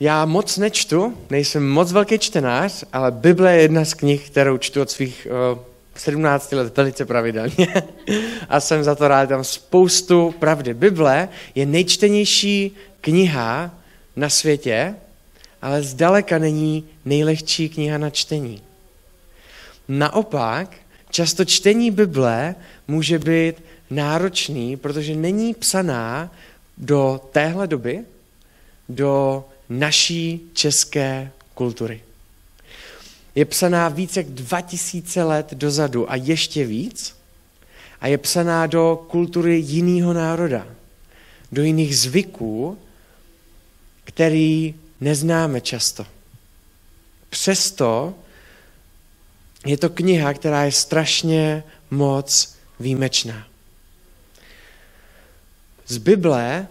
Já moc nečtu, nejsem moc velký čtenář, ale Bible je jedna z knih, kterou čtu od svých uh, 17 let velice pravidelně. A jsem za to rád, tam spoustu pravdy. Bible je nejčtenější kniha na světě, ale zdaleka není nejlehčí kniha na čtení. Naopak, často čtení Bible může být náročný, protože není psaná do téhle doby, do naší české kultury. Je psaná víc jak 2000 let dozadu a ještě víc. A je psaná do kultury jiného národa, do jiných zvyků, který neznáme často. Přesto je to kniha, která je strašně moc výjimečná. Z Bible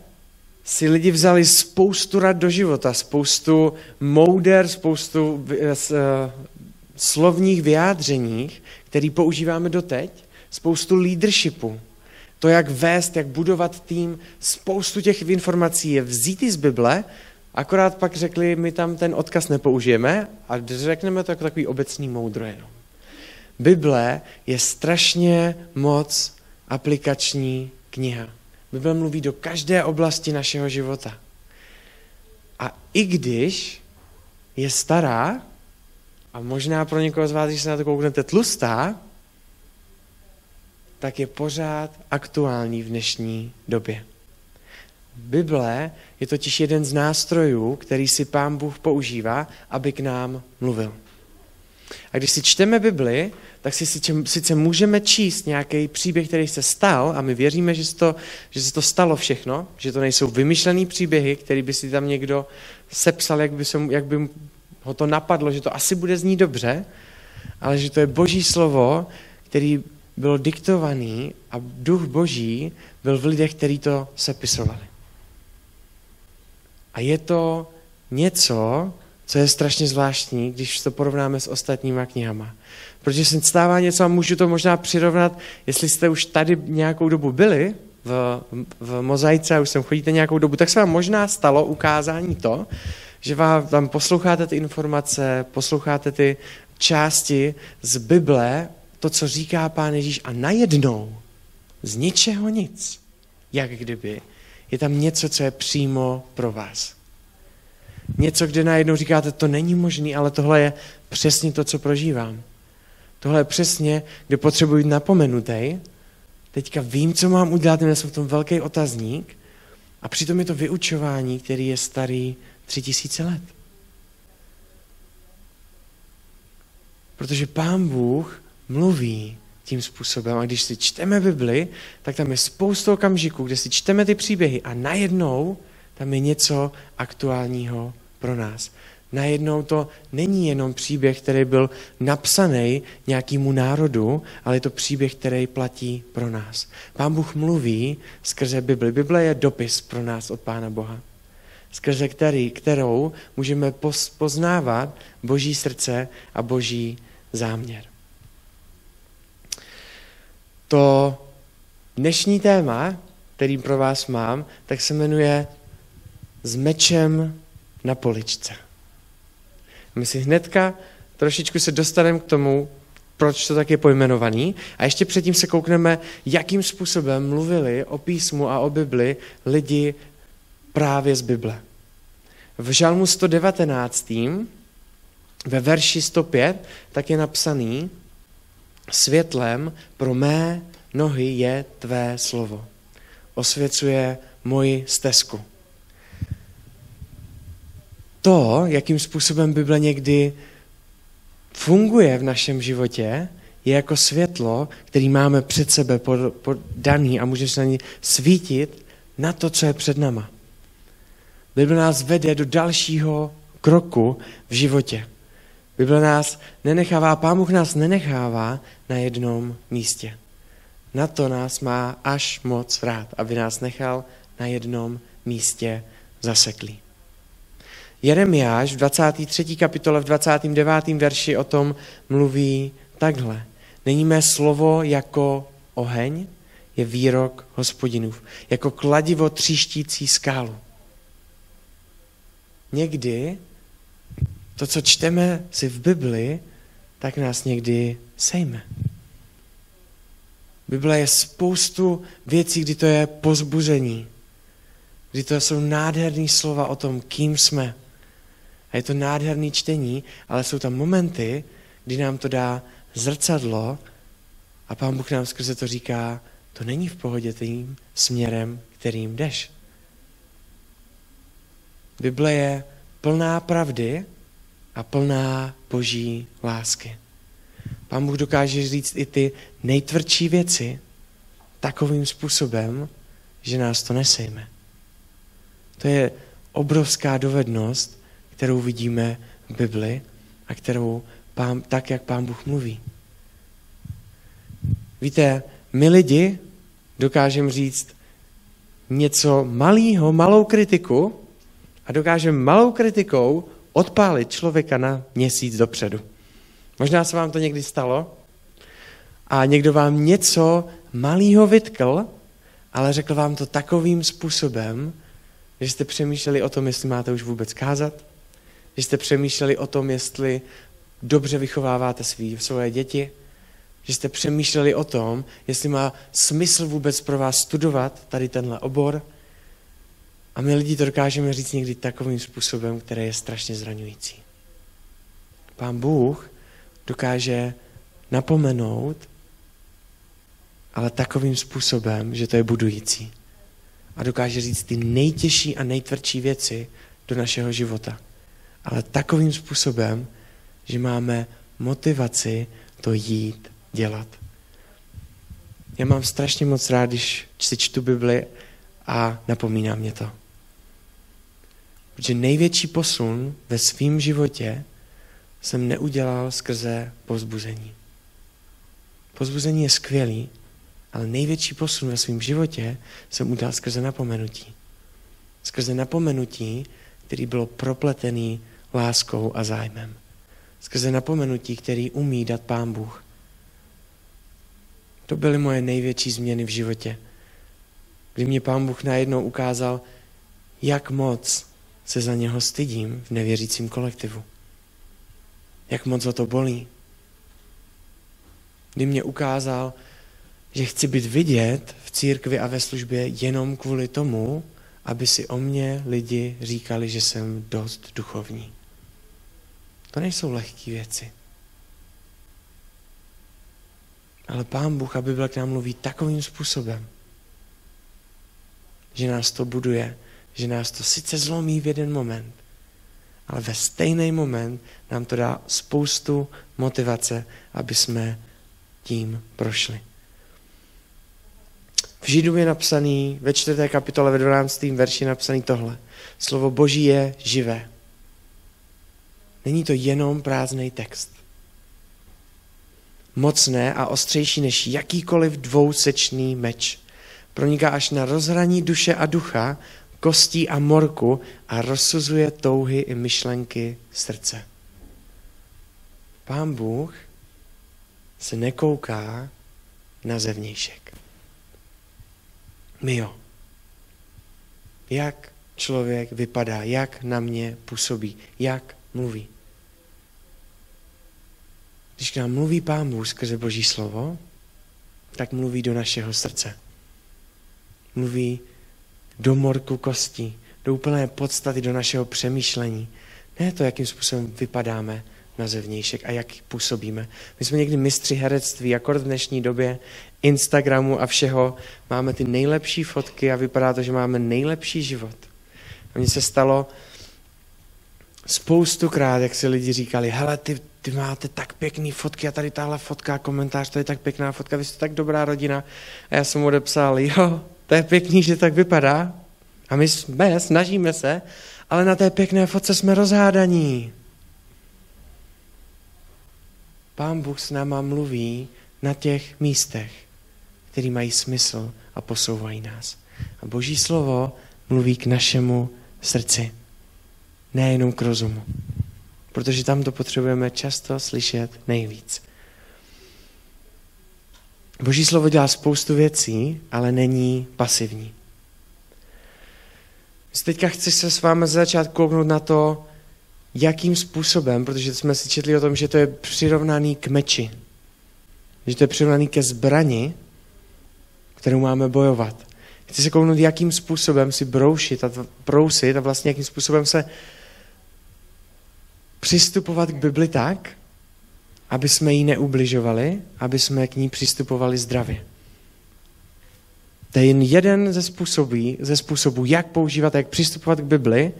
si lidi vzali spoustu rad do života, spoustu mouder, spoustu uh, slovních vyjádřeních, který používáme doteď, spoustu leadershipu, to, jak vést, jak budovat tým, spoustu těch informací je vzítý z Bible, akorát pak řekli, my tam ten odkaz nepoužijeme a řekneme to jako takový obecný moudro jenom. Bible je strašně moc aplikační kniha. Bible mluví do každé oblasti našeho života. A i když je stará, a možná pro někoho z vás, když se na to kouknete, tlustá, tak je pořád aktuální v dnešní době. Bible je totiž jeden z nástrojů, který si pán Bůh používá, aby k nám mluvil. A když si čteme Bibli, tak si sice můžeme číst nějaký příběh, který se stal a my věříme, že se to, že se to stalo všechno, že to nejsou vymyšlený příběhy, který by si tam někdo sepsal, jak by, se, jak by ho to napadlo, že to asi bude znít dobře, ale že to je boží slovo, který bylo diktovaný a duch boží byl v lidech, kteří to sepisovali. A je to něco, co je strašně zvláštní, když to porovnáme s ostatníma knihama. Protože se stává něco a můžu to možná přirovnat, jestli jste už tady nějakou dobu byli v, v mozaice a už sem chodíte nějakou dobu, tak se vám možná stalo ukázání to, že vám tam posloucháte ty informace, posloucháte ty části z Bible, to, co říká Pán Ježíš a najednou z ničeho nic, jak kdyby, je tam něco, co je přímo pro vás. Něco, kde najednou říkáte, to není možné, ale tohle je přesně to, co prožívám. Tohle je přesně, kde potřebuji být napomenutý. Teďka vím, co mám udělat, měl jsem v tom velký otazník. A přitom je to vyučování, který je starý tři tisíce let. Protože Pán Bůh mluví tím způsobem. A když si čteme Bibli, tak tam je spoustu okamžiků, kde si čteme ty příběhy a najednou tam je něco aktuálního pro nás. Najednou to není jenom příběh, který byl napsaný nějakému národu, ale je to příběh, který platí pro nás. Pán Bůh mluví skrze Bibli. Bible je dopis pro nás od Pána Boha, skrze který, kterou můžeme poznávat Boží srdce a Boží záměr. To dnešní téma, který pro vás mám, tak se jmenuje S mečem na poličce. My si hnedka trošičku se dostaneme k tomu, proč to tak je pojmenovaný. A ještě předtím se koukneme, jakým způsobem mluvili o písmu a o Bibli lidi právě z Bible. V Žalmu 119. ve verši 105 tak je napsaný světlem pro mé nohy je tvé slovo. Osvěcuje moji stezku to, jakým způsobem Bible někdy funguje v našem životě, je jako světlo, který máme před sebe podaný a můžeme se na ní svítit na to, co je před náma. Bible nás vede do dalšího kroku v životě. Bible nás nenechává, Pán Bůh nás nenechává na jednom místě. Na to nás má až moc rád, aby nás nechal na jednom místě zaseklý. Jeremiáš v 23. kapitole v 29. verši o tom mluví takhle. Není mé slovo jako oheň, je výrok hospodinův, jako kladivo tříštící skálu. někdy to, co čteme si v Bibli, tak nás někdy sejme. Bible je spoustu věcí, kdy to je pozbuzení, kdy to jsou nádherné slova o tom, kým jsme. A je to nádherné čtení, ale jsou tam momenty, kdy nám to dá zrcadlo a Pán Bůh nám skrze to říká, to není v pohodě tím směrem, kterým jdeš. Bible je plná pravdy a plná boží lásky. Pán Bůh dokáže říct i ty nejtvrdší věci takovým způsobem, že nás to nesejme. To je obrovská dovednost, kterou vidíme v Bibli a kterou pán, tak, jak pán Bůh mluví. Víte, my lidi dokážeme říct něco malého, malou kritiku a dokážeme malou kritikou odpálit člověka na měsíc dopředu. Možná se vám to někdy stalo a někdo vám něco malého vytkl, ale řekl vám to takovým způsobem, že jste přemýšleli o tom, jestli máte už vůbec kázat, že jste přemýšleli o tom, jestli dobře vychováváte svý, svoje děti, že jste přemýšleli o tom, jestli má smysl vůbec pro vás studovat tady tenhle obor. A my lidi to dokážeme říct někdy takovým způsobem, který je strašně zraňující. Pán Bůh dokáže napomenout, ale takovým způsobem, že to je budující. A dokáže říct ty nejtěžší a nejtvrdší věci do našeho života. Ale takovým způsobem, že máme motivaci to jít dělat. Já mám strašně moc rád, když si čtu Bibli a napomíná mě to. Protože největší posun ve svém životě jsem neudělal skrze pozbuzení. Pozbuzení je skvělý, ale největší posun ve svém životě jsem udělal skrze napomenutí. Skrze napomenutí, který bylo propletený láskou a zájmem. Skrze napomenutí, který umí dát Pán Bůh. To byly moje největší změny v životě. Kdy mě Pán Bůh najednou ukázal, jak moc se za něho stydím v nevěřícím kolektivu. Jak moc o to bolí. Kdy mě ukázal, že chci být vidět v církvi a ve službě jenom kvůli tomu, aby si o mě lidi říkali, že jsem dost duchovní. To nejsou lehké věci. Ale Pán Bůh a Bible k nám mluví takovým způsobem, že nás to buduje, že nás to sice zlomí v jeden moment, ale ve stejný moment nám to dá spoustu motivace, aby jsme tím prošli. V Židu je napsaný, ve čtvrté kapitole, ve 12. verši napsaný tohle. Slovo Boží je živé. Není to jenom prázdný text. Mocné a ostřejší než jakýkoliv dvousečný meč. Proniká až na rozhraní duše a ducha, kostí a morku a rozsuzuje touhy i myšlenky srdce. Pán Bůh se nekouká na zevnějšek. My jo. Jak člověk vypadá, jak na mě působí, jak mluví. Když k nám mluví Pán Bůh skrze Boží slovo, tak mluví do našeho srdce. Mluví do morku kostí, do úplné podstaty, do našeho přemýšlení. Ne to, jakým způsobem vypadáme na zevnějšek a jak působíme. My jsme někdy mistři herectví, akord v dnešní době, Instagramu a všeho. Máme ty nejlepší fotky a vypadá to, že máme nejlepší život. A mně se stalo spoustukrát, jak si lidi říkali, hele, ty, ty máte tak pěkný fotky a tady tahle fotka, komentář, to je tak pěkná fotka, vy jste tak dobrá rodina. A já jsem mu odepsal, jo, to je pěkný, že tak vypadá. A my jsme, snažíme se, ale na té pěkné fotce jsme rozhádaní. Pán Bůh s náma mluví na těch místech, které mají smysl a posouvají nás. A Boží slovo mluví k našemu srdci, nejenom k rozumu. Protože tam to potřebujeme často slyšet nejvíc. Boží slovo dělá spoustu věcí, ale není pasivní. Teďka chci se s vámi začát kouknout na to, jakým způsobem, protože jsme si četli o tom, že to je přirovnaný k meči. Že to je přirovnaný ke zbrani, kterou máme bojovat. Chci se kouknout, jakým způsobem si broušit a brousit a vlastně jakým způsobem se přistupovat k Bibli tak, aby jsme jí neubližovali, aby jsme k ní přistupovali zdravě. To je jen jeden ze způsobů, ze způsobů, jak používat, jak přistupovat k Bibli,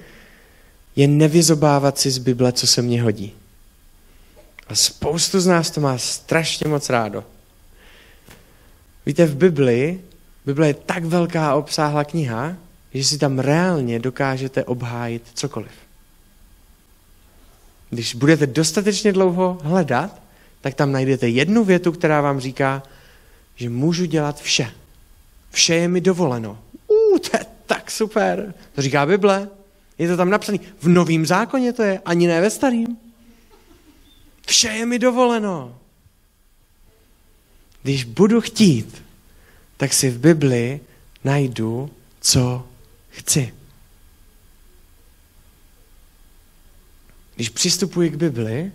je nevyzobávat si z Bible, co se mně hodí. A spoustu z nás to má strašně moc rádo. Víte, v Bibli, Bible je tak velká a obsáhlá kniha, že si tam reálně dokážete obhájit cokoliv. Když budete dostatečně dlouho hledat, tak tam najdete jednu větu, která vám říká, že můžu dělat vše. Vše je mi dovoleno. Uh, to je tak super. To říká Bible. Je to tam napsané. V novém zákoně to je, ani ne ve starým. Vše je mi dovoleno. Když budu chtít, tak si v Bibli najdu, co chci. Když přistupuji k Bibli,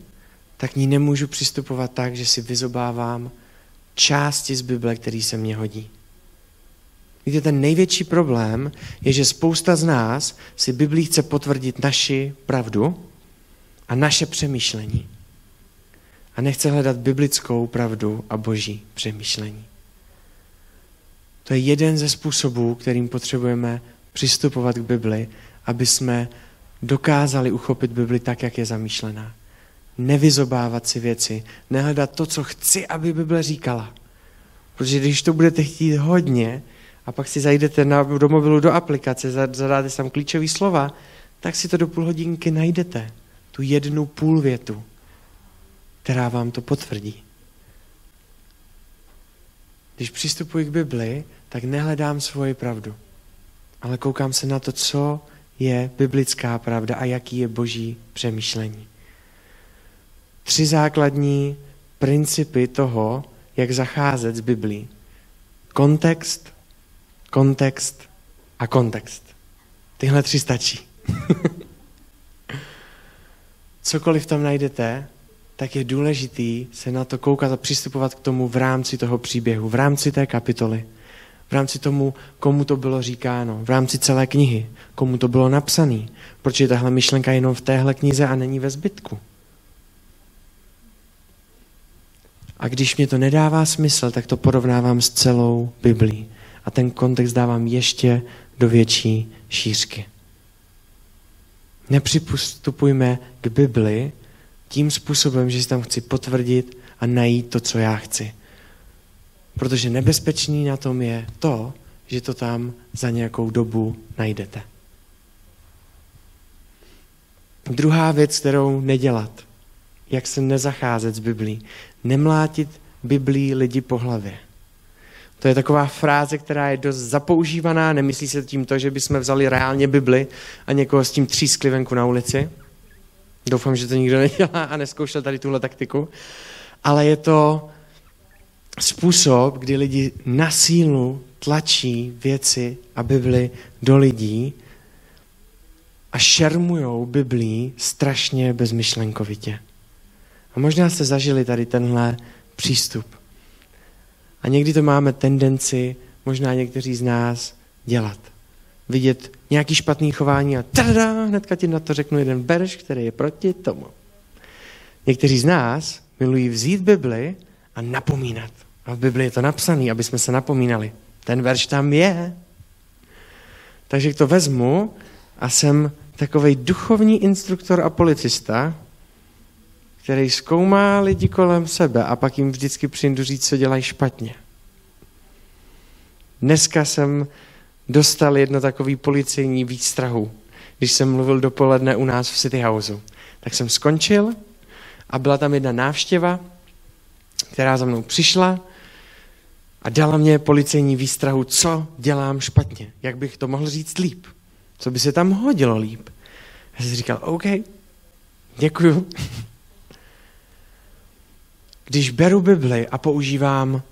tak ní nemůžu přistupovat tak, že si vyzobávám části z Bible, který se mně hodí. Víte, ten největší problém je, že spousta z nás si Biblí chce potvrdit naši pravdu a naše přemýšlení. A nechce hledat biblickou pravdu a boží přemýšlení. To je jeden ze způsobů, kterým potřebujeme přistupovat k Bibli, aby jsme dokázali uchopit Bibli tak, jak je zamýšlená. Nevyzobávat si věci, nehledat to, co chci, aby Bible říkala. Protože když to budete chtít hodně, a pak si zajdete na, do mobilu do aplikace, zadáte tam klíčové slova, tak si to do půl hodinky najdete. Tu jednu půl větu, která vám to potvrdí. Když přistupuji k Bibli, tak nehledám svoji pravdu, ale koukám se na to, co je biblická pravda a jaký je boží přemýšlení. Tři základní principy toho, jak zacházet s Biblí. Kontext, kontext a kontext. Tyhle tři stačí. Cokoliv tam najdete, tak je důležitý se na to koukat a přistupovat k tomu v rámci toho příběhu, v rámci té kapitoly, v rámci tomu, komu to bylo říkáno, v rámci celé knihy, komu to bylo napsané, proč je tahle myšlenka jenom v téhle knize a není ve zbytku. A když mě to nedává smysl, tak to porovnávám s celou Biblí a ten kontext dávám ještě do větší šířky. Nepřipustupujme k Bibli tím způsobem, že si tam chci potvrdit a najít to, co já chci. Protože nebezpečný na tom je to, že to tam za nějakou dobu najdete. Druhá věc, kterou nedělat, jak se nezacházet s Biblí. Nemlátit Biblí lidi po hlavě. To je taková fráze, která je dost zapoužívaná, nemyslí se tím to, že bychom vzali reálně Bibli a někoho s tím třískli venku na ulici. Doufám, že to nikdo nedělá a neskoušel tady tuhle taktiku. Ale je to způsob, kdy lidi na sílu tlačí věci a Bibli do lidí a šermujou Biblí strašně bezmyšlenkovitě. A možná jste zažili tady tenhle přístup. A někdy to máme tendenci, možná někteří z nás, dělat. Vidět nějaký špatný chování a tada, hnedka ti na to řeknu jeden verš, který je proti tomu. Někteří z nás milují vzít Bibli a napomínat. A v Bibli je to napsané, aby jsme se napomínali. Ten verš tam je. Takže to vezmu a jsem takový duchovní instruktor a policista, který zkoumá lidi kolem sebe a pak jim vždycky přijdu říct, co dělají špatně. Dneska jsem dostal jedno takový policejní výstrahu, když jsem mluvil dopoledne u nás v City Houseu. Tak jsem skončil a byla tam jedna návštěva, která za mnou přišla a dala mě policejní výstrahu, co dělám špatně, jak bych to mohl říct líp, co by se tam hodilo líp. Já jsem říkal, OK, děkuju. Když beru Bibli a používám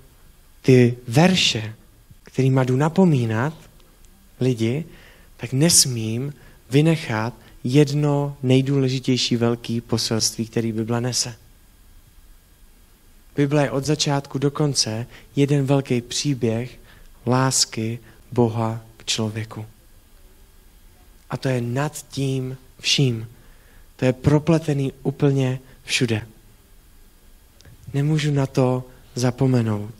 ty verše, kterýma jdu napomínat lidi, tak nesmím vynechat jedno nejdůležitější velké poselství, který Bible nese. Bible je od začátku do konce jeden velký příběh lásky Boha k člověku. A to je nad tím vším. To je propletený úplně všude. Nemůžu na to zapomenout.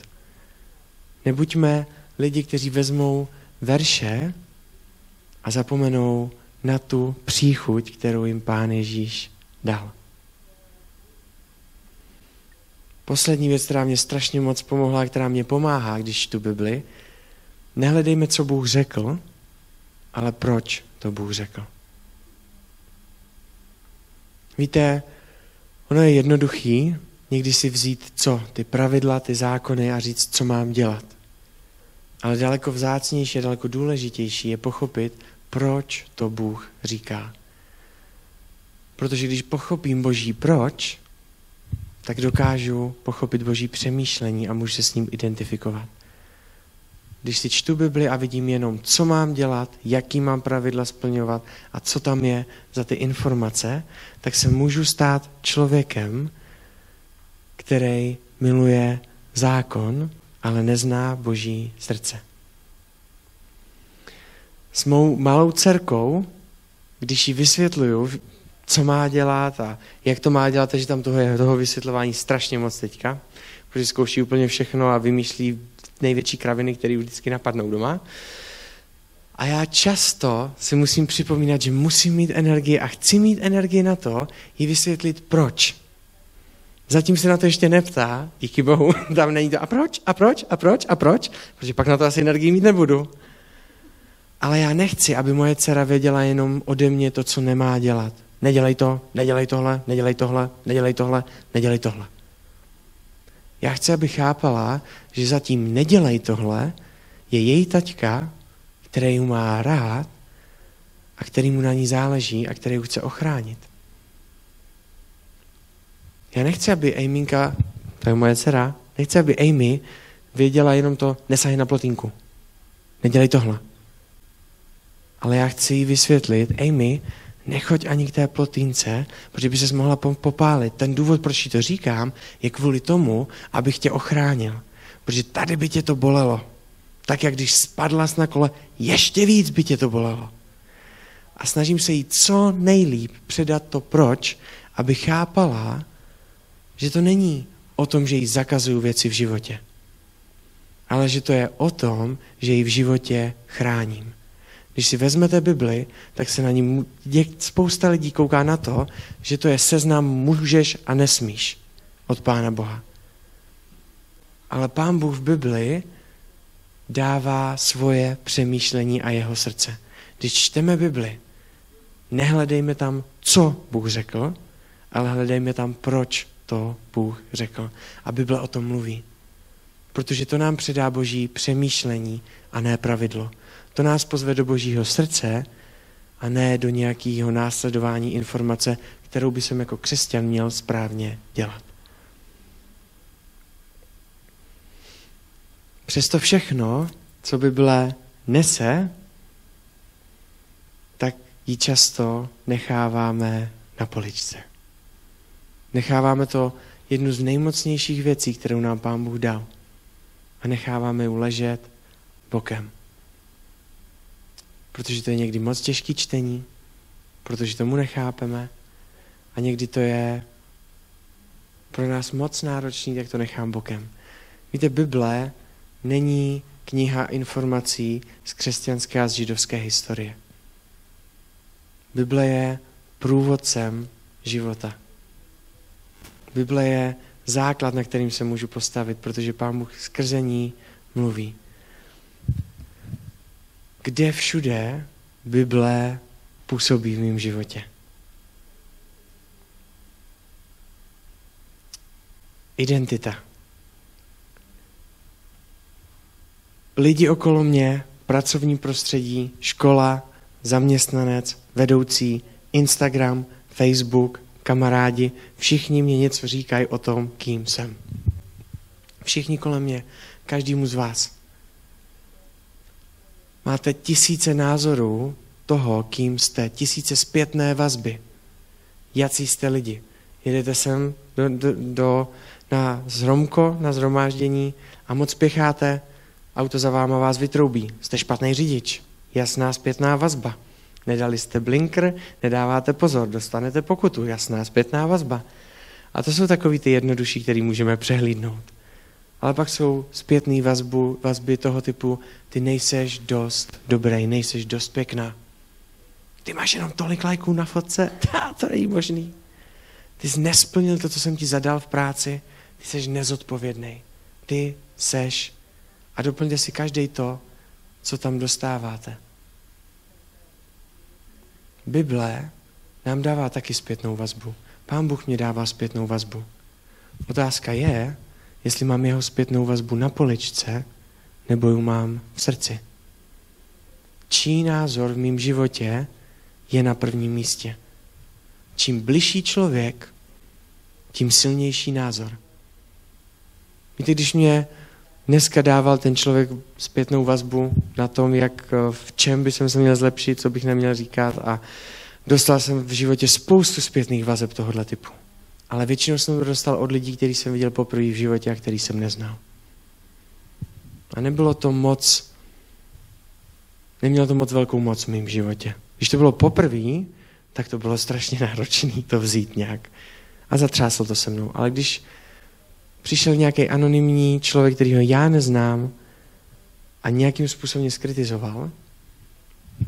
Nebuďme lidi, kteří vezmou verše a zapomenou na tu příchuť, kterou jim Pán Ježíš dal. Poslední věc, která mě strašně moc pomohla, která mě pomáhá, když čtu Bibli, nehledejme, co Bůh řekl, ale proč to Bůh řekl. Víte, ono je jednoduchý někdy si vzít co? Ty pravidla, ty zákony a říct, co mám dělat. Ale daleko vzácnější daleko důležitější je pochopit, proč to Bůh říká. Protože když pochopím Boží proč, tak dokážu pochopit Boží přemýšlení a můžu se s ním identifikovat. Když si čtu Bibli a vidím jenom, co mám dělat, jaký mám pravidla splňovat a co tam je za ty informace, tak se můžu stát člověkem, který miluje zákon, ale nezná Boží srdce. S mou malou dcerkou, když jí vysvětluju, co má dělat a jak to má dělat, takže tam toho je toho vysvětlování strašně moc teďka, protože zkouší úplně všechno a vymýšlí největší kraviny, které vždycky napadnou doma. A já často si musím připomínat, že musím mít energii a chci mít energii na to, jí vysvětlit proč. Zatím se na to ještě neptá, díky bohu, tam není to a proč, a proč, a proč, a proč, protože pak na to asi energii mít nebudu. Ale já nechci, aby moje dcera věděla jenom ode mě to, co nemá dělat. Nedělej to, nedělej tohle, nedělej tohle, nedělej tohle, nedělej tohle. Já chci, aby chápala, že zatím nedělej tohle je její taťka, který ju má rád a který mu na ní záleží a který ju chce ochránit. Já nechci, aby Amyinka, to je moje dcera, nechci, aby Amy věděla jenom to, nesahy na plotínku. Nedělej tohle. Ale já chci jí vysvětlit, Amy, nechoď ani k té plotínce, protože by se mohla popálit. Ten důvod, proč ti to říkám, je kvůli tomu, abych tě ochránil. Protože tady by tě to bolelo. Tak, jak když spadla na kole, ještě víc by tě to bolelo. A snažím se jí co nejlíp předat to proč, aby chápala, že to není o tom, že jí zakazuju věci v životě, ale že to je o tom, že ji v životě chráním. Když si vezmete Bibli, tak se na ní spousta lidí kouká na to, že to je seznam můžeš a nesmíš od Pána Boha. Ale Pán Bůh v Bibli dává svoje přemýšlení a jeho srdce. Když čteme Bibli, nehledejme tam, co Bůh řekl, ale hledejme tam, proč to Bůh řekl. A Bible o tom mluví. Protože to nám předá boží přemýšlení a ne pravidlo. To nás pozve do božího srdce a ne do nějakého následování informace, kterou by jsem jako křesťan měl správně dělat. Přesto všechno, co Bible nese, tak ji často necháváme na poličce. Necháváme to jednu z nejmocnějších věcí, kterou nám Pán Bůh dal. A necháváme ji ležet bokem. Protože to je někdy moc těžký čtení, protože tomu nechápeme a někdy to je pro nás moc náročný, tak to nechám bokem. Víte, Bible není kniha informací z křesťanské a z židovské historie. Bible je průvodcem života. Bible je základ, na kterým se můžu postavit, protože Pán Bůh skrze ní mluví. Kde všude Bible působí v mém životě? Identita. Lidi okolo mě, pracovní prostředí, škola, zaměstnanec, vedoucí, Instagram, Facebook, kamarádi, všichni mě něco říkají o tom, kým jsem. Všichni kolem mě, každému z vás. Máte tisíce názorů toho, kým jste, tisíce zpětné vazby. Jací jste lidi. Jedete sem do, do, do, na zhromko, na zhromáždění a moc spěcháte, auto za váma vás vytroubí. Jste špatný řidič. Jasná zpětná vazba. Nedali jste blinker, nedáváte pozor, dostanete pokutu. Jasná zpětná vazba. A to jsou takový ty jednodušší, který můžeme přehlídnout. Ale pak jsou zpětné vazbu, vazby toho typu, ty nejseš dost dobrý, nejseš dost pěkná. Ty máš jenom tolik lajků na fotce? To není možný. Ty jsi nesplnil to, co jsem ti zadal v práci, ty jsi nezodpovědný. Ty seš a doplňte si každý to, co tam dostáváte. Bible nám dává taky zpětnou vazbu. Pán Bůh mě dává zpětnou vazbu. Otázka je, jestli mám jeho zpětnou vazbu na poličce, nebo ji mám v srdci. Čí názor v mém životě je na prvním místě. Čím bližší člověk, tím silnější názor. Víte, když mě dneska dával ten člověk zpětnou vazbu na tom, jak v čem by jsem se měl zlepšit, co bych neměl říkat a dostal jsem v životě spoustu zpětných vazeb tohohle typu. Ale většinou jsem to dostal od lidí, který jsem viděl poprvé v životě a který jsem neznal. A nebylo to moc, nemělo to moc velkou moc v mém životě. Když to bylo poprvé, tak to bylo strašně náročné to vzít nějak. A zatřáslo to se mnou. Ale když přišel nějaký anonymní člověk, který ho já neznám a nějakým způsobem mě skritizoval,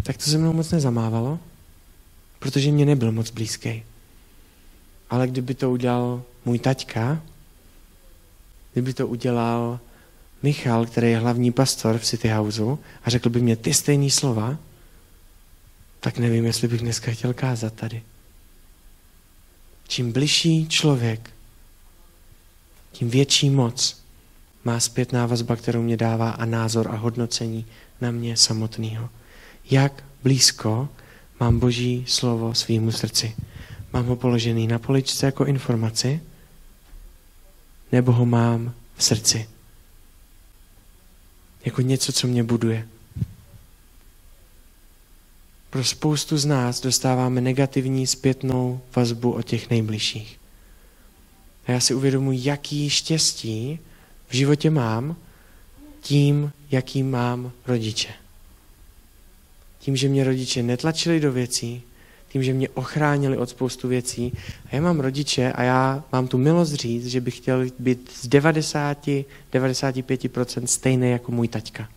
tak to se mnou moc nezamávalo, protože mě nebyl moc blízký. Ale kdyby to udělal můj taťka, kdyby to udělal Michal, který je hlavní pastor v City Houseu a řekl by mě ty stejné slova, tak nevím, jestli bych dneska chtěl kázat tady. Čím bližší člověk, tím větší moc má zpětná vazba, kterou mě dává a názor a hodnocení na mě samotného. Jak blízko mám Boží slovo svýmu srdci. Mám ho položený na poličce jako informaci, nebo ho mám v srdci. Jako něco, co mě buduje. Pro spoustu z nás dostáváme negativní zpětnou vazbu od těch nejbližších. A já si uvědomuji, jaký štěstí v životě mám tím, jaký mám rodiče. Tím, že mě rodiče netlačili do věcí, tím, že mě ochránili od spoustu věcí. A já mám rodiče a já mám tu milost říct, že bych chtěl být z 90, 95% stejný jako můj taťka.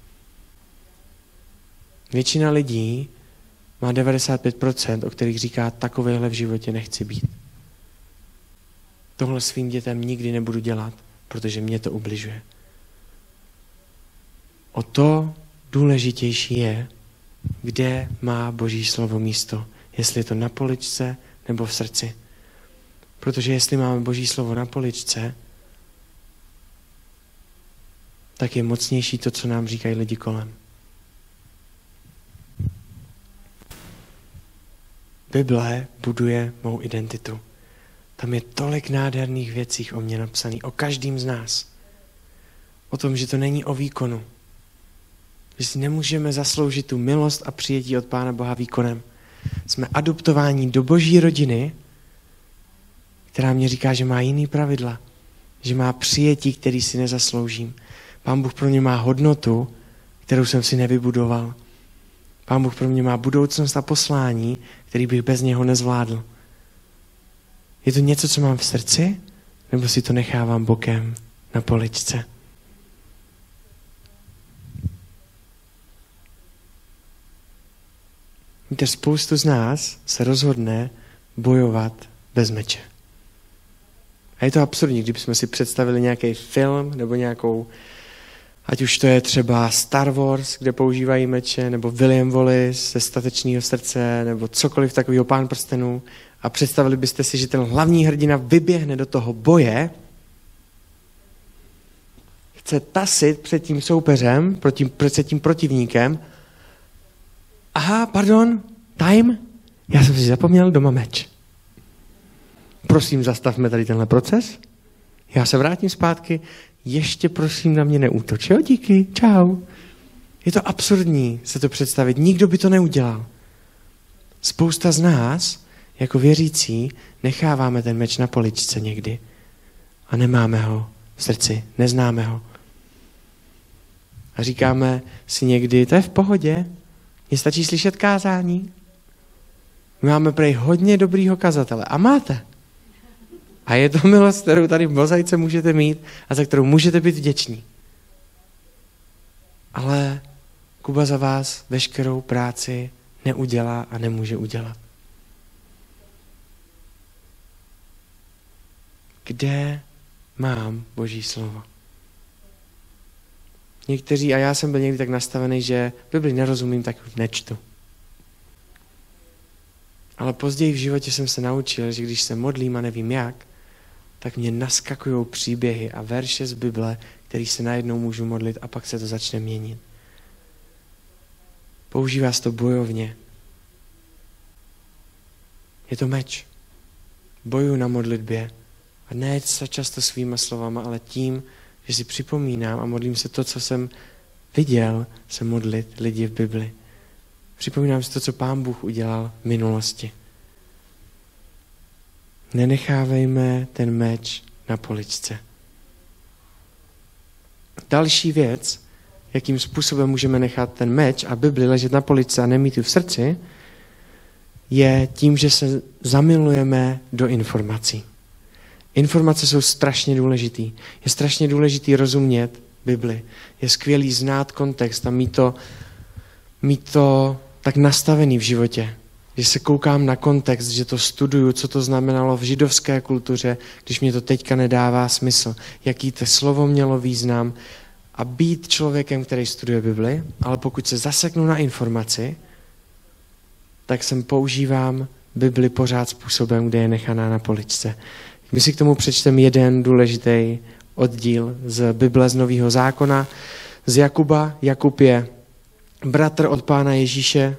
Většina lidí má 95%, o kterých říká, takovéhle v životě nechci být. Tohle svým dětem nikdy nebudu dělat, protože mě to ubližuje. O to důležitější je, kde má Boží slovo místo. Jestli je to na poličce nebo v srdci. Protože jestli máme Boží slovo na poličce, tak je mocnější to, co nám říkají lidi kolem. Bible buduje mou identitu. Tam je tolik nádherných věcí o mě napsaných, o každým z nás. O tom, že to není o výkonu. Že si nemůžeme zasloužit tu milost a přijetí od Pána Boha výkonem. Jsme adoptováni do boží rodiny, která mě říká, že má jiný pravidla, že má přijetí, který si nezasloužím. Pán Bůh pro mě má hodnotu, kterou jsem si nevybudoval. Pán Bůh pro mě má budoucnost a poslání, který bych bez něho nezvládl. Je to něco, co mám v srdci, nebo si to nechávám bokem na poličce? Víte, spoustu z nás se rozhodne bojovat bez meče. A je to absurdní, kdybychom si představili nějaký film nebo nějakou, ať už to je třeba Star Wars, kde používají meče, nebo William Wallace ze Statečného srdce, nebo cokoliv takového pán prstenů. A představili byste si, že ten hlavní hrdina vyběhne do toho boje, chce tasit před tím soupeřem, před tím protivníkem aha, pardon, time, já jsem si zapomněl doma meč. Prosím, zastavme tady tenhle proces. Já se vrátím zpátky. Ještě prosím na mě neútoč. Jo, díky, čau. Je to absurdní se to představit. Nikdo by to neudělal. Spousta z nás, jako věřící, necháváme ten meč na poličce někdy a nemáme ho v srdci, neznáme ho. A říkáme si někdy, to je v pohodě, mně stačí slyšet kázání. My máme prej hodně dobrýho kazatele. A máte. A je to milost, kterou tady v mozaice můžete mít a za kterou můžete být vděční. Ale Kuba za vás veškerou práci neudělá a nemůže udělat. Kde mám Boží slovo? Někteří, a já jsem byl někdy tak nastavený, že Bibli nerozumím, tak nečtu. Ale později v životě jsem se naučil, že když se modlím a nevím jak, tak mě naskakují příběhy a verše z Bible, který se najednou můžu modlit a pak se to začne měnit. Používá se to bojovně. Je to meč. Boju na modlitbě. A ne se často svýma slovama, ale tím, že si připomínám a modlím se to, co jsem viděl se modlit lidi v Bibli. Připomínám si to, co Pán Bůh udělal v minulosti. Nenechávejme ten meč na poličce. Další věc, jakým způsobem můžeme nechat ten meč a Bibli ležet na poličce a nemít ji v srdci, je tím, že se zamilujeme do informací. Informace jsou strašně důležitý. Je strašně důležitý rozumět Bibli. Je skvělý znát kontext a mít to, mít to tak nastavený v životě. Že se koukám na kontext, že to studuju, co to znamenalo v židovské kultuře, když mě to teďka nedává smysl. Jaký to slovo mělo význam. A být člověkem, který studuje Bibli, ale pokud se zaseknu na informaci, tak jsem používám Bibli pořád způsobem, kde je nechaná na poličce. My si k tomu přečteme jeden důležitý oddíl z Bible z Nového zákona, z Jakuba. Jakub je bratr od pána Ježíše.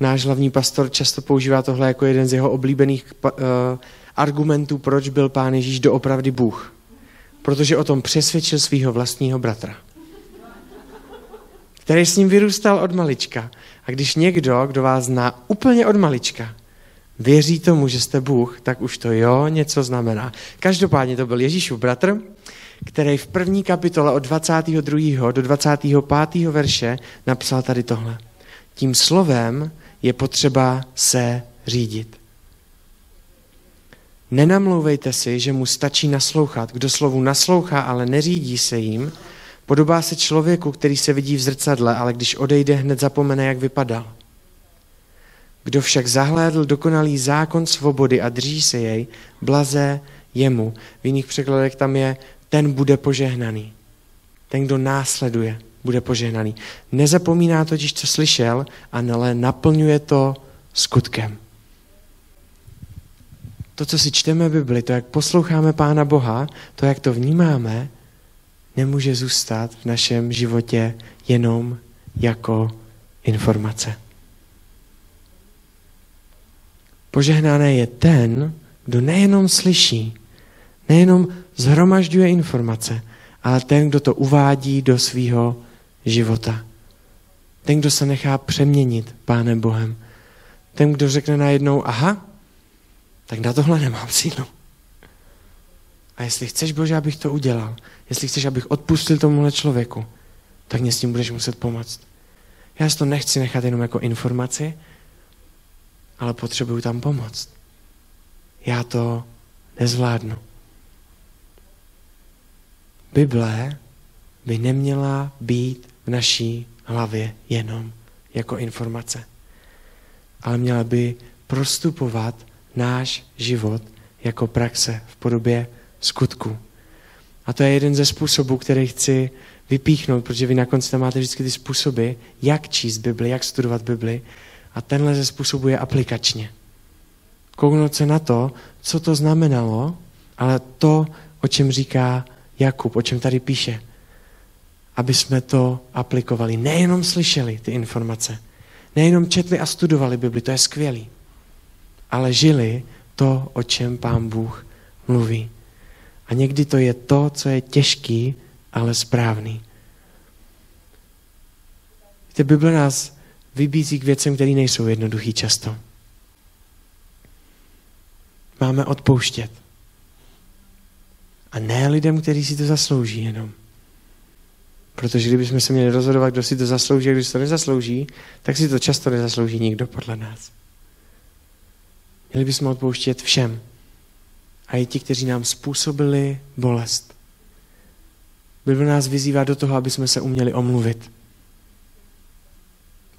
Náš hlavní pastor často používá tohle jako jeden z jeho oblíbených uh, argumentů, proč byl pán Ježíš doopravdy Bůh. Protože o tom přesvědčil svého vlastního bratra, který s ním vyrůstal od malička. A když někdo, kdo vás zná úplně od malička, věří tomu, že jste Bůh, tak už to jo něco znamená. Každopádně to byl Ježíšův bratr, který v první kapitole od 22. do 25. verše napsal tady tohle. Tím slovem je potřeba se řídit. Nenamlouvejte si, že mu stačí naslouchat. Kdo slovu naslouchá, ale neřídí se jim, podobá se člověku, který se vidí v zrcadle, ale když odejde, hned zapomene, jak vypadal. Kdo však zahlédl dokonalý zákon svobody a drží se jej, blaze jemu. V jiných překladech tam je, ten bude požehnaný. Ten, kdo následuje, bude požehnaný. Nezapomíná totiž, co slyšel, ale naplňuje to skutkem. To, co si čteme v Bibli, to, jak posloucháme Pána Boha, to, jak to vnímáme, nemůže zůstat v našem životě jenom jako informace. Požehnaný je ten, kdo nejenom slyší, nejenom zhromažďuje informace, ale ten, kdo to uvádí do svého života. Ten, kdo se nechá přeměnit Pánem Bohem. Ten, kdo řekne najednou, aha, tak na tohle nemám sílu. A jestli chceš, Bože, abych to udělal, jestli chceš, abych odpustil tomuhle člověku, tak mě s tím budeš muset pomoct. Já si to nechci nechat jenom jako informaci, ale potřebuju tam pomoct. Já to nezvládnu. Bible by neměla být v naší hlavě jenom jako informace, ale měla by prostupovat náš život jako praxe v podobě skutku. A to je jeden ze způsobů, který chci vypíchnout, protože vy na konci tam máte vždycky ty způsoby, jak číst Bibli, jak studovat Bibli. A tenhle ze způsobu je aplikačně. Kouknout se na to, co to znamenalo, ale to, o čem říká Jakub, o čem tady píše, aby jsme to aplikovali. Nejenom slyšeli ty informace, nejenom četli a studovali Bibli, to je skvělý, ale žili to, o čem pán Bůh mluví. A někdy to je to, co je těžký, ale správný. Víte, Bible nás vybízí k věcem, které nejsou jednoduchý často. máme odpouštět. A ne lidem, kteří si to zaslouží jenom. Protože kdybychom se měli rozhodovat, kdo si to zaslouží a kdo si to nezaslouží, tak si to často nezaslouží nikdo podle nás. Měli bychom odpouštět všem. A i ti, kteří nám způsobili bolest. Bible nás vyzývá do toho, aby jsme se uměli omluvit.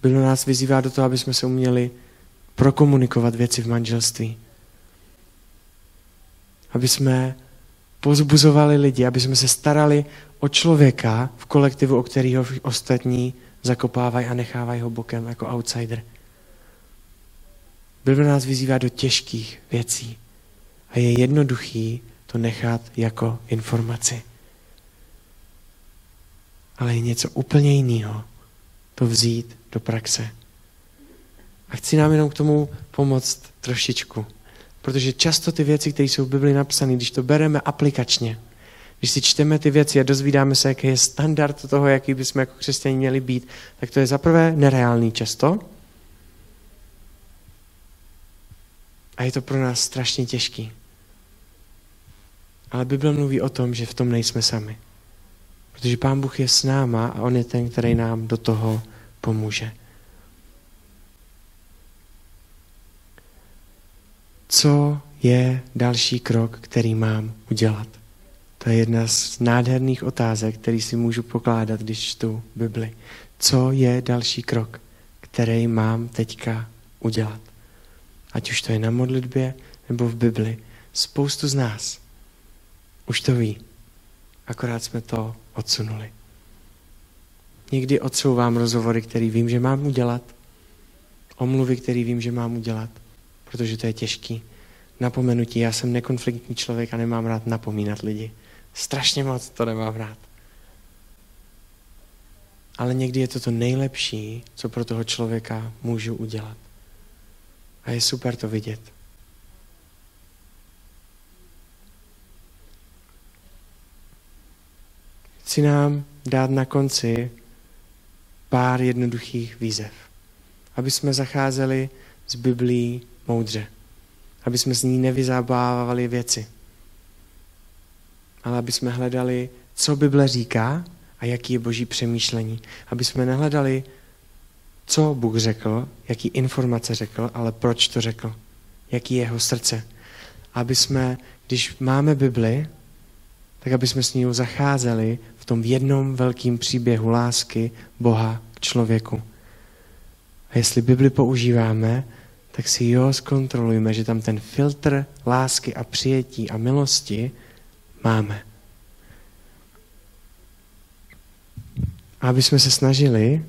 Bible nás vyzývá do toho, aby jsme se uměli prokomunikovat věci v manželství. Aby jsme pozbuzovali lidi, aby jsme se starali o člověka v kolektivu, o kterého ostatní zakopávají a nechávají ho bokem jako outsider. Bible nás vyzývá do těžkých věcí a je jednoduchý to nechat jako informaci. Ale je něco úplně jiného to vzít do praxe. A chci nám jenom k tomu pomoct trošičku. Protože často ty věci, které jsou v Bibli napsané, když to bereme aplikačně, když si čteme ty věci a dozvídáme se, jaký je standard toho, jaký bychom jako křesťané měli být, tak to je zaprvé nereálný často. A je to pro nás strašně těžký. Ale Bible mluví o tom, že v tom nejsme sami. Protože Pán Bůh je s náma a On je ten, který nám do toho pomůže. Co je další krok, který mám udělat? To je jedna z nádherných otázek, který si můžu pokládat, když čtu Bibli. Co je další krok, který mám teďka udělat? Ať už to je na modlitbě nebo v Bibli. Spoustu z nás už to ví. Akorát jsme to odsunuli. Někdy odsouvám rozhovory, který vím, že mám udělat. Omluvy, který vím, že mám udělat. Protože to je těžký. Napomenutí. Já jsem nekonfliktní člověk a nemám rád napomínat lidi. Strašně moc to nemám rád. Ale někdy je to to nejlepší, co pro toho člověka můžu udělat. A je super to vidět. Chci nám dát na konci pár jednoduchých výzev. Aby jsme zacházeli s Biblí moudře. Aby jsme z ní nevyzábávali věci. Ale aby jsme hledali, co Bible říká a jaký je boží přemýšlení. Aby jsme nehledali, co Bůh řekl, jaký informace řekl, ale proč to řekl. Jaký je jeho srdce. Aby jsme, když máme Bibli, tak aby jsme s ní zacházeli v tom jednom velkém příběhu lásky Boha k člověku. A jestli Bibli používáme, tak si jo zkontrolujme, že tam ten filtr lásky a přijetí a milosti máme. A aby jsme se snažili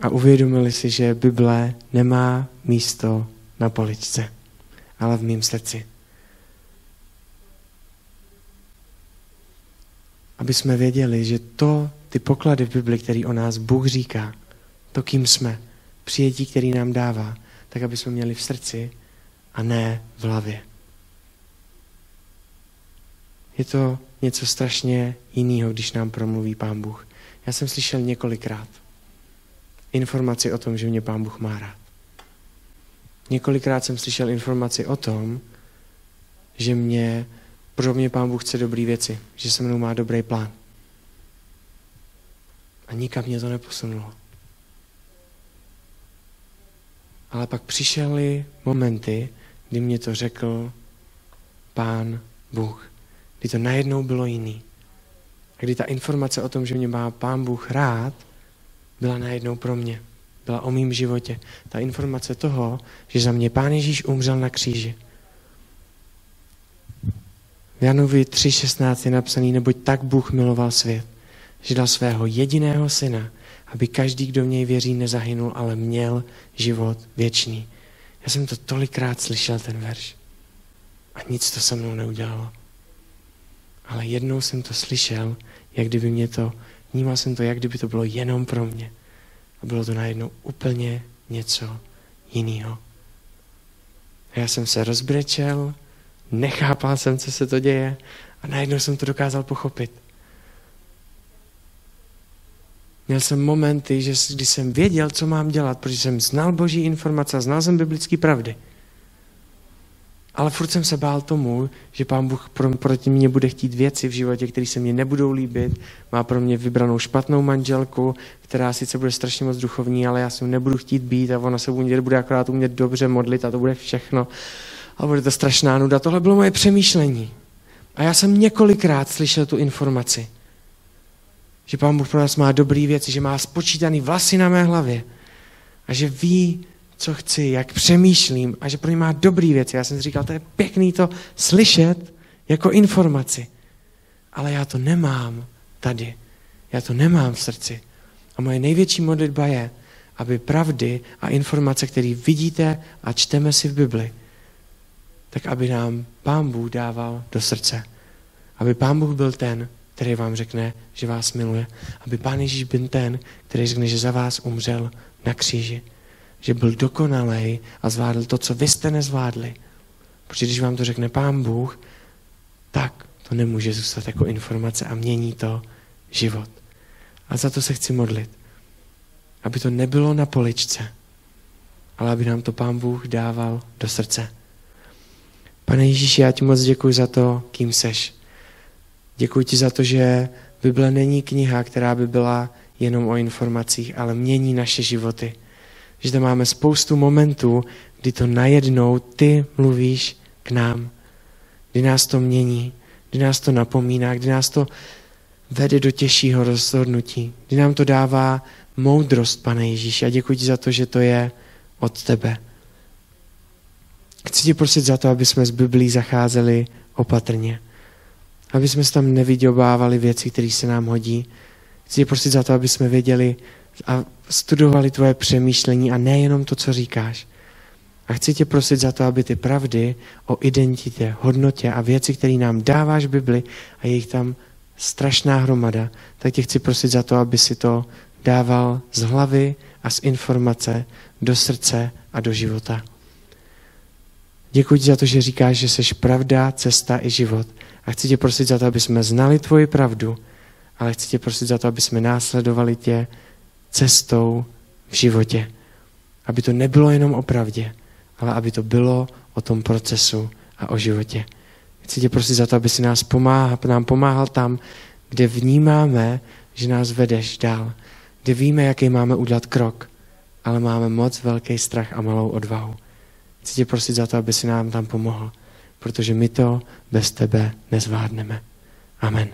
a uvědomili si, že Bible nemá místo na poličce, ale v mém srdci. Aby jsme věděli, že to, ty poklady v Bibli, který o nás Bůh říká, to, kým jsme, přijetí, který nám dává, tak aby jsme měli v srdci a ne v hlavě. Je to něco strašně jiného, když nám promluví Pán Bůh. Já jsem slyšel několikrát informaci o tom, že mě Pán Bůh má rád. Několikrát jsem slyšel informaci o tom, že mě, pro mě Pán Bůh chce dobré věci, že se mnou má dobrý plán. A nikam mě to neposunulo. Ale pak přišly momenty, kdy mě to řekl Pán Bůh. Kdy to najednou bylo jiný. A kdy ta informace o tom, že mě má Pán Bůh rád, byla najednou pro mě. Byla o mém životě. Ta informace toho, že za mě Pán Ježíš umřel na kříži. Janovi 3.16 je napsaný, neboť tak Bůh miloval svět, že dal svého jediného syna, aby každý, kdo v něj věří, nezahynul, ale měl život věčný. Já jsem to tolikrát slyšel, ten verš. A nic to se mnou neudělalo. Ale jednou jsem to slyšel, jak kdyby mě to Vnímal jsem to, jak kdyby to bylo jenom pro mě. A bylo to najednou úplně něco jiného. Já jsem se rozbrečel, nechápal jsem, co se to děje a najednou jsem to dokázal pochopit. Měl jsem momenty, že, kdy jsem věděl, co mám dělat, protože jsem znal boží informace, znal jsem biblické pravdy. Ale furt jsem se bál tomu, že pán Bůh pro, proti mě bude chtít věci v životě, které se mně nebudou líbit. Má pro mě vybranou špatnou manželku, která sice bude strašně moc duchovní, ale já si nebudu chtít být a ona se bude akorát umět dobře modlit a to bude všechno. A bude to strašná nuda. Tohle bylo moje přemýšlení. A já jsem několikrát slyšel tu informaci, že pán Bůh pro nás má dobré věci, že má spočítaný vlasy na mé hlavě a že ví, co chci, jak přemýšlím a že pro ně má dobrý věci. Já jsem si říkal, to je pěkný to slyšet jako informaci. Ale já to nemám tady. Já to nemám v srdci. A moje největší modlitba je, aby pravdy a informace, které vidíte a čteme si v Bibli, tak aby nám Pán Bůh dával do srdce. Aby Pán Bůh byl ten, který vám řekne, že vás miluje. Aby Pán Ježíš byl ten, který řekne, že za vás umřel na kříži že byl dokonalý a zvládl to, co vy jste nezvládli. Protože když vám to řekne Pán Bůh, tak to nemůže zůstat jako informace a mění to život. A za to se chci modlit. Aby to nebylo na poličce, ale aby nám to Pán Bůh dával do srdce. Pane Ježíši, já ti moc děkuji za to, kým seš. Děkuji ti za to, že Bible není kniha, která by byla jenom o informacích, ale mění naše životy že tam máme spoustu momentů, kdy to najednou ty mluvíš k nám, kdy nás to mění, kdy nás to napomíná, kdy nás to vede do těžšího rozhodnutí, kdy nám to dává moudrost, pane Ježíši. A děkuji ti za to, že to je od tebe. Chci ti prosit za to, aby jsme z Biblí zacházeli opatrně. Aby jsme se tam neviděobávali věci, které se nám hodí. Chci ti prosit za to, aby jsme věděli, a studovali tvoje přemýšlení a nejenom to, co říkáš. A chci tě prosit za to, aby ty pravdy o identitě, hodnotě a věci, které nám dáváš Bibli a je jich tam strašná hromada, tak tě chci prosit za to, aby si to dával z hlavy a z informace do srdce a do života. Děkuji ti za to, že říkáš, že jsi pravda, cesta i život. A chci tě prosit za to, aby jsme znali tvoji pravdu, ale chci tě prosit za to, aby jsme následovali tě cestou v životě. Aby to nebylo jenom o pravdě, ale aby to bylo o tom procesu a o životě. Chci tě prosit za to, aby si nás pomáhal, nám pomáhal tam, kde vnímáme, že nás vedeš dál, kde víme, jaký máme udělat krok, ale máme moc velký strach a malou odvahu. Chci tě prosit za to, aby si nám tam pomohl, protože my to bez tebe nezvládneme. Amen.